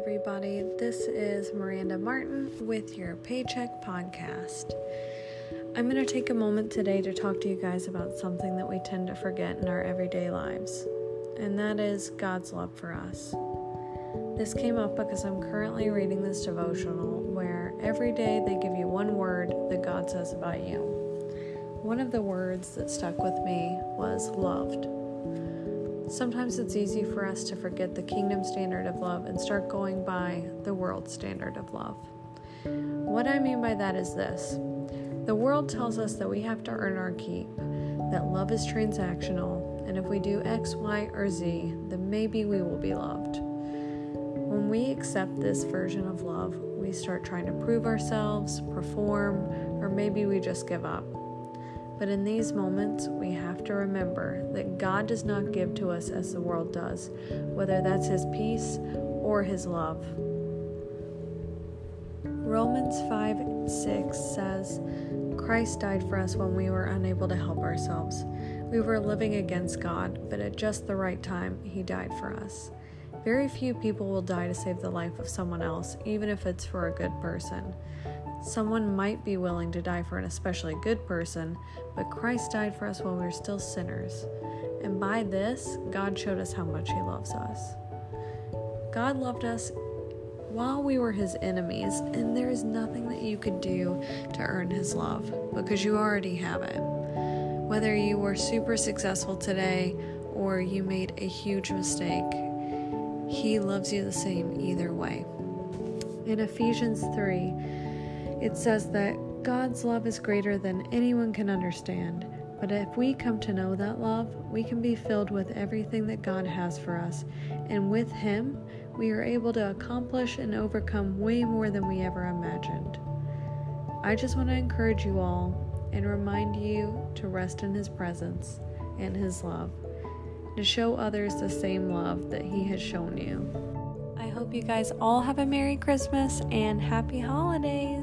This is Miranda Martin with your Paycheck Podcast. I'm going to take a moment today to talk to you guys about something that we tend to forget in our everyday lives, and that is God's love for us. This came up because I'm currently reading this devotional where every day they give you one word that God says about you. One of the words that stuck with me was loved. Sometimes it's easy for us to forget the kingdom standard of love and start going by the world standard of love. What I mean by that is this the world tells us that we have to earn our keep, that love is transactional, and if we do X, Y, or Z, then maybe we will be loved. When we accept this version of love, we start trying to prove ourselves, perform, or maybe we just give up. But in these moments, we have to remember that God does not give to us as the world does, whether that's His peace or His love. Romans 5 6 says, Christ died for us when we were unable to help ourselves. We were living against God, but at just the right time, He died for us. Very few people will die to save the life of someone else, even if it's for a good person. Someone might be willing to die for an especially good person, but Christ died for us while we were still sinners. And by this, God showed us how much He loves us. God loved us while we were His enemies, and there is nothing that you could do to earn His love because you already have it. Whether you were super successful today or you made a huge mistake, He loves you the same either way. In Ephesians 3, it says that God's love is greater than anyone can understand. But if we come to know that love, we can be filled with everything that God has for us. And with Him, we are able to accomplish and overcome way more than we ever imagined. I just want to encourage you all and remind you to rest in His presence and His love, to show others the same love that He has shown you. I hope you guys all have a Merry Christmas and Happy Holidays.